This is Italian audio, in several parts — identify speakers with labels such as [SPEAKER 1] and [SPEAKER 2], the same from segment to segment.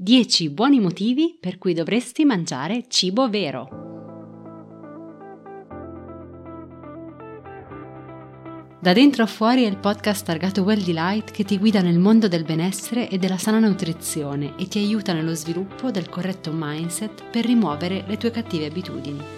[SPEAKER 1] 10 buoni motivi per cui dovresti mangiare cibo vero. Da dentro a fuori è il podcast targato Well Delight che ti guida nel mondo del benessere e della sana nutrizione e ti aiuta nello sviluppo del corretto mindset per rimuovere le tue cattive abitudini.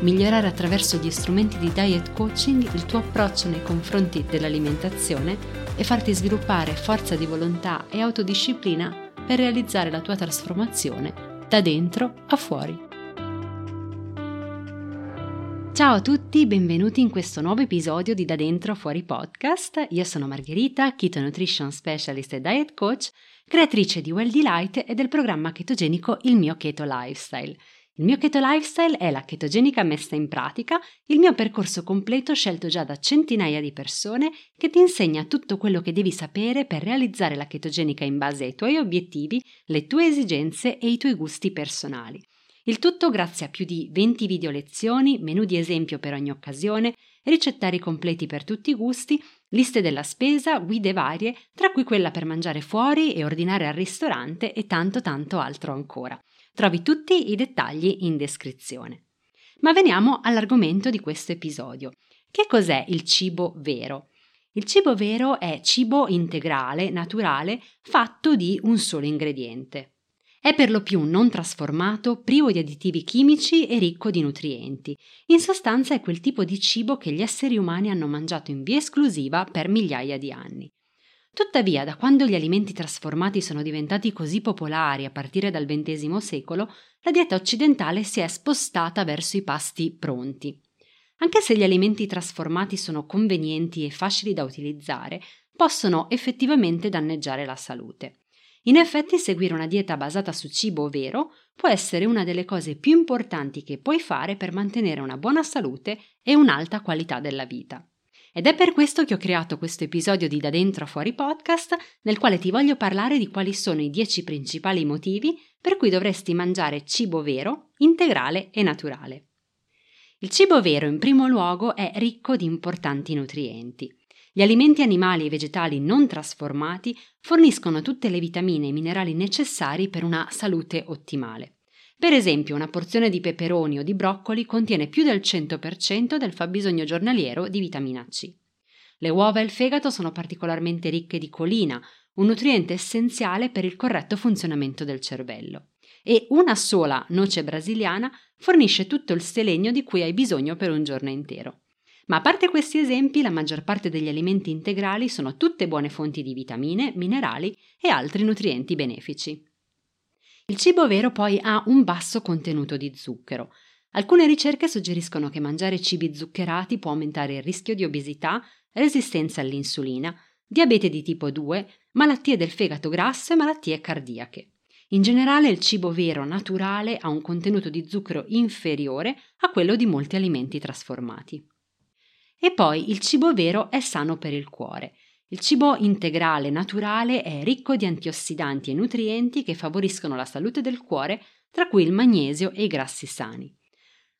[SPEAKER 1] Migliorare attraverso gli strumenti di diet coaching il tuo approccio nei confronti dell'alimentazione e farti sviluppare forza di volontà e autodisciplina per realizzare la tua trasformazione da dentro a fuori. Ciao a tutti, benvenuti in questo nuovo episodio di Da Dentro a Fuori podcast. Io sono Margherita, Keto Nutrition Specialist e Diet Coach, creatrice di Well Delight e del programma chetogenico Il mio Keto Lifestyle. Il mio keto lifestyle è la chetogenica messa in pratica, il mio percorso completo scelto già da centinaia di persone che ti insegna tutto quello che devi sapere per realizzare la chetogenica in base ai tuoi obiettivi, le tue esigenze e i tuoi gusti personali. Il tutto grazie a più di 20 video lezioni, menu di esempio per ogni occasione, ricettari completi per tutti i gusti, liste della spesa, guide varie, tra cui quella per mangiare fuori e ordinare al ristorante e tanto tanto altro ancora. Trovi tutti i dettagli in descrizione. Ma veniamo all'argomento di questo episodio. Che cos'è il cibo vero? Il cibo vero è cibo integrale, naturale, fatto di un solo ingrediente. È per lo più non trasformato, privo di additivi chimici e ricco di nutrienti. In sostanza è quel tipo di cibo che gli esseri umani hanno mangiato in via esclusiva per migliaia di anni. Tuttavia, da quando gli alimenti trasformati sono diventati così popolari a partire dal XX secolo, la dieta occidentale si è spostata verso i pasti pronti. Anche se gli alimenti trasformati sono convenienti e facili da utilizzare, possono effettivamente danneggiare la salute. In effetti, seguire una dieta basata su cibo vero può essere una delle cose più importanti che puoi fare per mantenere una buona salute e un'alta qualità della vita. Ed è per questo che ho creato questo episodio di Da Dentro a Fuori podcast, nel quale ti voglio parlare di quali sono i 10 principali motivi per cui dovresti mangiare cibo vero, integrale e naturale. Il cibo vero, in primo luogo, è ricco di importanti nutrienti. Gli alimenti animali e vegetali non trasformati forniscono tutte le vitamine e minerali necessari per una salute ottimale. Per esempio, una porzione di peperoni o di broccoli contiene più del 100% del fabbisogno giornaliero di vitamina C. Le uova e il fegato sono particolarmente ricche di colina, un nutriente essenziale per il corretto funzionamento del cervello. E una sola noce brasiliana fornisce tutto il selenio di cui hai bisogno per un giorno intero. Ma a parte questi esempi, la maggior parte degli alimenti integrali sono tutte buone fonti di vitamine, minerali e altri nutrienti benefici. Il cibo vero poi ha un basso contenuto di zucchero. Alcune ricerche suggeriscono che mangiare cibi zuccherati può aumentare il rischio di obesità, resistenza all'insulina, diabete di tipo 2, malattie del fegato grasso e malattie cardiache. In generale il cibo vero naturale ha un contenuto di zucchero inferiore a quello di molti alimenti trasformati. E poi il cibo vero è sano per il cuore. Il cibo integrale naturale è ricco di antiossidanti e nutrienti che favoriscono la salute del cuore, tra cui il magnesio e i grassi sani.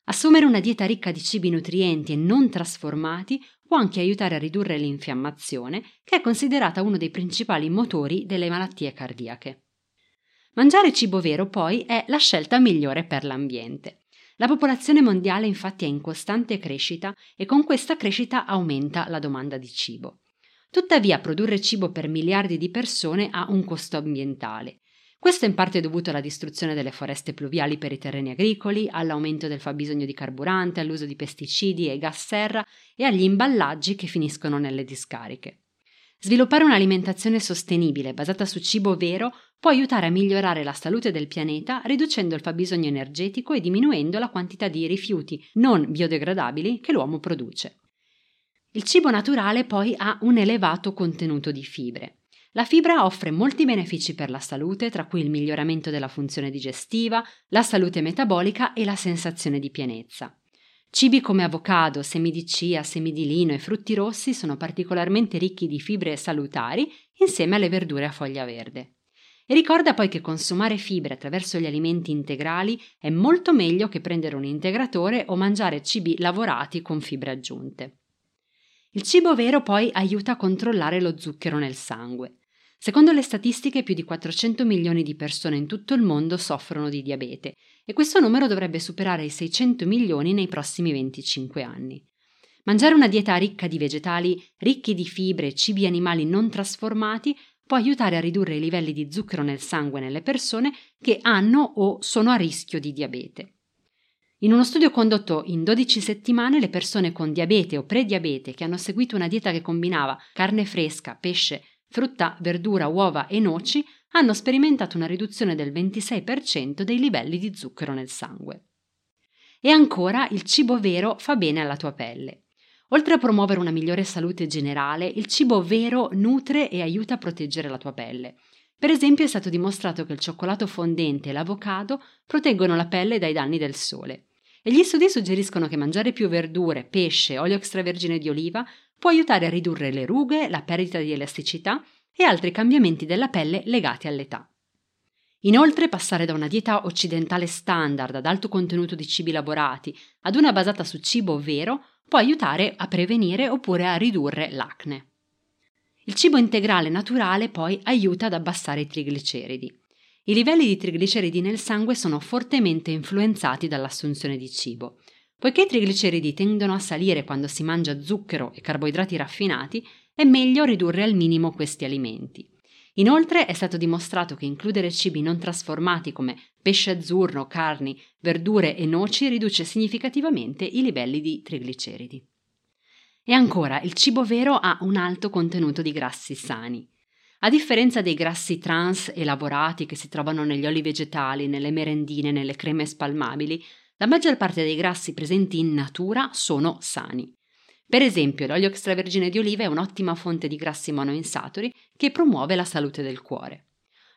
[SPEAKER 1] Assumere una dieta ricca di cibi nutrienti e non trasformati può anche aiutare a ridurre l'infiammazione, che è considerata uno dei principali motori delle malattie cardiache. Mangiare cibo vero poi è la scelta migliore per l'ambiente. La popolazione mondiale infatti è in costante crescita e con questa crescita aumenta la domanda di cibo. Tuttavia produrre cibo per miliardi di persone ha un costo ambientale. Questo è in parte dovuto alla distruzione delle foreste pluviali per i terreni agricoli, all'aumento del fabbisogno di carburante, all'uso di pesticidi e gas serra e agli imballaggi che finiscono nelle discariche. Sviluppare un'alimentazione sostenibile basata su cibo vero può aiutare a migliorare la salute del pianeta riducendo il fabbisogno energetico e diminuendo la quantità di rifiuti non biodegradabili che l'uomo produce. Il cibo naturale poi ha un elevato contenuto di fibre. La fibra offre molti benefici per la salute, tra cui il miglioramento della funzione digestiva, la salute metabolica e la sensazione di pienezza. Cibi come avocado, semi di chia, semi di lino e frutti rossi sono particolarmente ricchi di fibre salutari insieme alle verdure a foglia verde. E ricorda poi che consumare fibre attraverso gli alimenti integrali è molto meglio che prendere un integratore o mangiare cibi lavorati con fibre aggiunte. Il cibo vero poi aiuta a controllare lo zucchero nel sangue. Secondo le statistiche, più di 400 milioni di persone in tutto il mondo soffrono di diabete e questo numero dovrebbe superare i 600 milioni nei prossimi 25 anni. Mangiare una dieta ricca di vegetali, ricchi di fibre e cibi animali non trasformati può aiutare a ridurre i livelli di zucchero nel sangue nelle persone che hanno o sono a rischio di diabete. In uno studio condotto in 12 settimane, le persone con diabete o prediabete che hanno seguito una dieta che combinava carne fresca, pesce, frutta, verdura, uova e noci hanno sperimentato una riduzione del 26% dei livelli di zucchero nel sangue. E ancora, il cibo vero fa bene alla tua pelle. Oltre a promuovere una migliore salute generale, il cibo vero nutre e aiuta a proteggere la tua pelle. Per esempio è stato dimostrato che il cioccolato fondente e l'avocado proteggono la pelle dai danni del sole. E gli studi suggeriscono che mangiare più verdure, pesce, olio extravergine di oliva può aiutare a ridurre le rughe, la perdita di elasticità e altri cambiamenti della pelle legati all'età. Inoltre, passare da una dieta occidentale standard ad alto contenuto di cibi lavorati ad una basata su cibo vero può aiutare a prevenire oppure a ridurre l'acne. Il cibo integrale naturale poi aiuta ad abbassare i trigliceridi. I livelli di trigliceridi nel sangue sono fortemente influenzati dall'assunzione di cibo. Poiché i trigliceridi tendono a salire quando si mangia zucchero e carboidrati raffinati, è meglio ridurre al minimo questi alimenti. Inoltre è stato dimostrato che includere cibi non trasformati come pesce azzurro, carni, verdure e noci riduce significativamente i livelli di trigliceridi. E ancora, il cibo vero ha un alto contenuto di grassi sani. A differenza dei grassi trans elaborati che si trovano negli oli vegetali, nelle merendine, nelle creme spalmabili, la maggior parte dei grassi presenti in natura sono sani. Per esempio, l'olio extravergine di oliva è un'ottima fonte di grassi monoinsaturi che promuove la salute del cuore.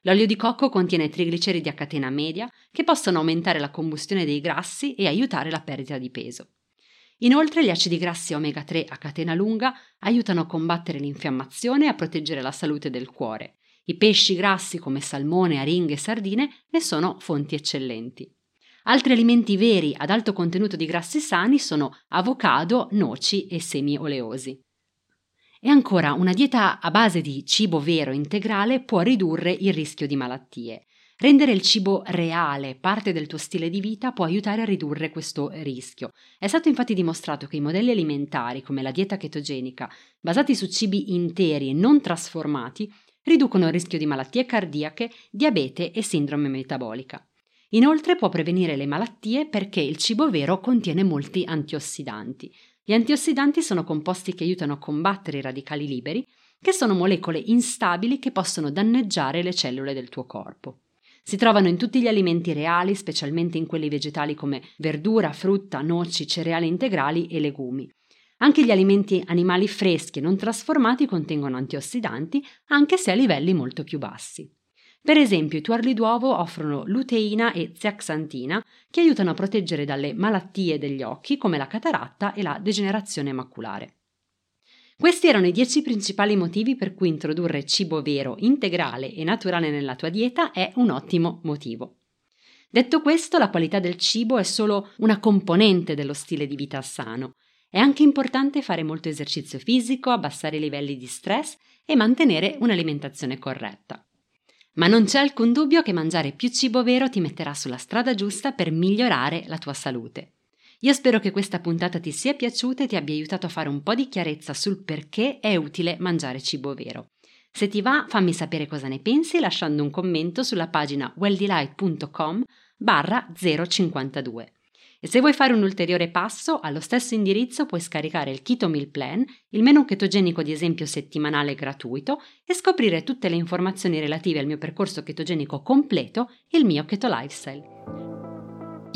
[SPEAKER 1] L'olio di cocco contiene trigliceridi a catena media che possono aumentare la combustione dei grassi e aiutare la perdita di peso. Inoltre gli acidi grassi omega 3 a catena lunga aiutano a combattere l'infiammazione e a proteggere la salute del cuore. I pesci grassi come salmone, aringhe e sardine ne sono fonti eccellenti. Altri alimenti veri ad alto contenuto di grassi sani sono avocado, noci e semi oleosi. E ancora, una dieta a base di cibo vero integrale può ridurre il rischio di malattie. Rendere il cibo reale parte del tuo stile di vita può aiutare a ridurre questo rischio. È stato infatti dimostrato che i modelli alimentari, come la dieta chetogenica, basati su cibi interi e non trasformati, riducono il rischio di malattie cardiache, diabete e sindrome metabolica. Inoltre può prevenire le malattie perché il cibo vero contiene molti antiossidanti. Gli antiossidanti sono composti che aiutano a combattere i radicali liberi, che sono molecole instabili che possono danneggiare le cellule del tuo corpo. Si trovano in tutti gli alimenti reali, specialmente in quelli vegetali come verdura, frutta, noci, cereali integrali e legumi. Anche gli alimenti animali freschi e non trasformati contengono antiossidanti, anche se a livelli molto più bassi. Per esempio, i tuorli d'uovo offrono luteina e zeaxantina che aiutano a proteggere dalle malattie degli occhi come la cataratta e la degenerazione maculare. Questi erano i dieci principali motivi per cui introdurre cibo vero, integrale e naturale nella tua dieta è un ottimo motivo. Detto questo, la qualità del cibo è solo una componente dello stile di vita sano. È anche importante fare molto esercizio fisico, abbassare i livelli di stress e mantenere un'alimentazione corretta. Ma non c'è alcun dubbio che mangiare più cibo vero ti metterà sulla strada giusta per migliorare la tua salute. Io spero che questa puntata ti sia piaciuta e ti abbia aiutato a fare un po' di chiarezza sul perché è utile mangiare cibo vero. Se ti va, fammi sapere cosa ne pensi lasciando un commento sulla pagina welldelight.com barra 052. E se vuoi fare un ulteriore passo, allo stesso indirizzo puoi scaricare il Keto Meal Plan, il menu chetogenico di esempio settimanale gratuito e scoprire tutte le informazioni relative al mio percorso chetogenico completo e il mio Keto Lifestyle.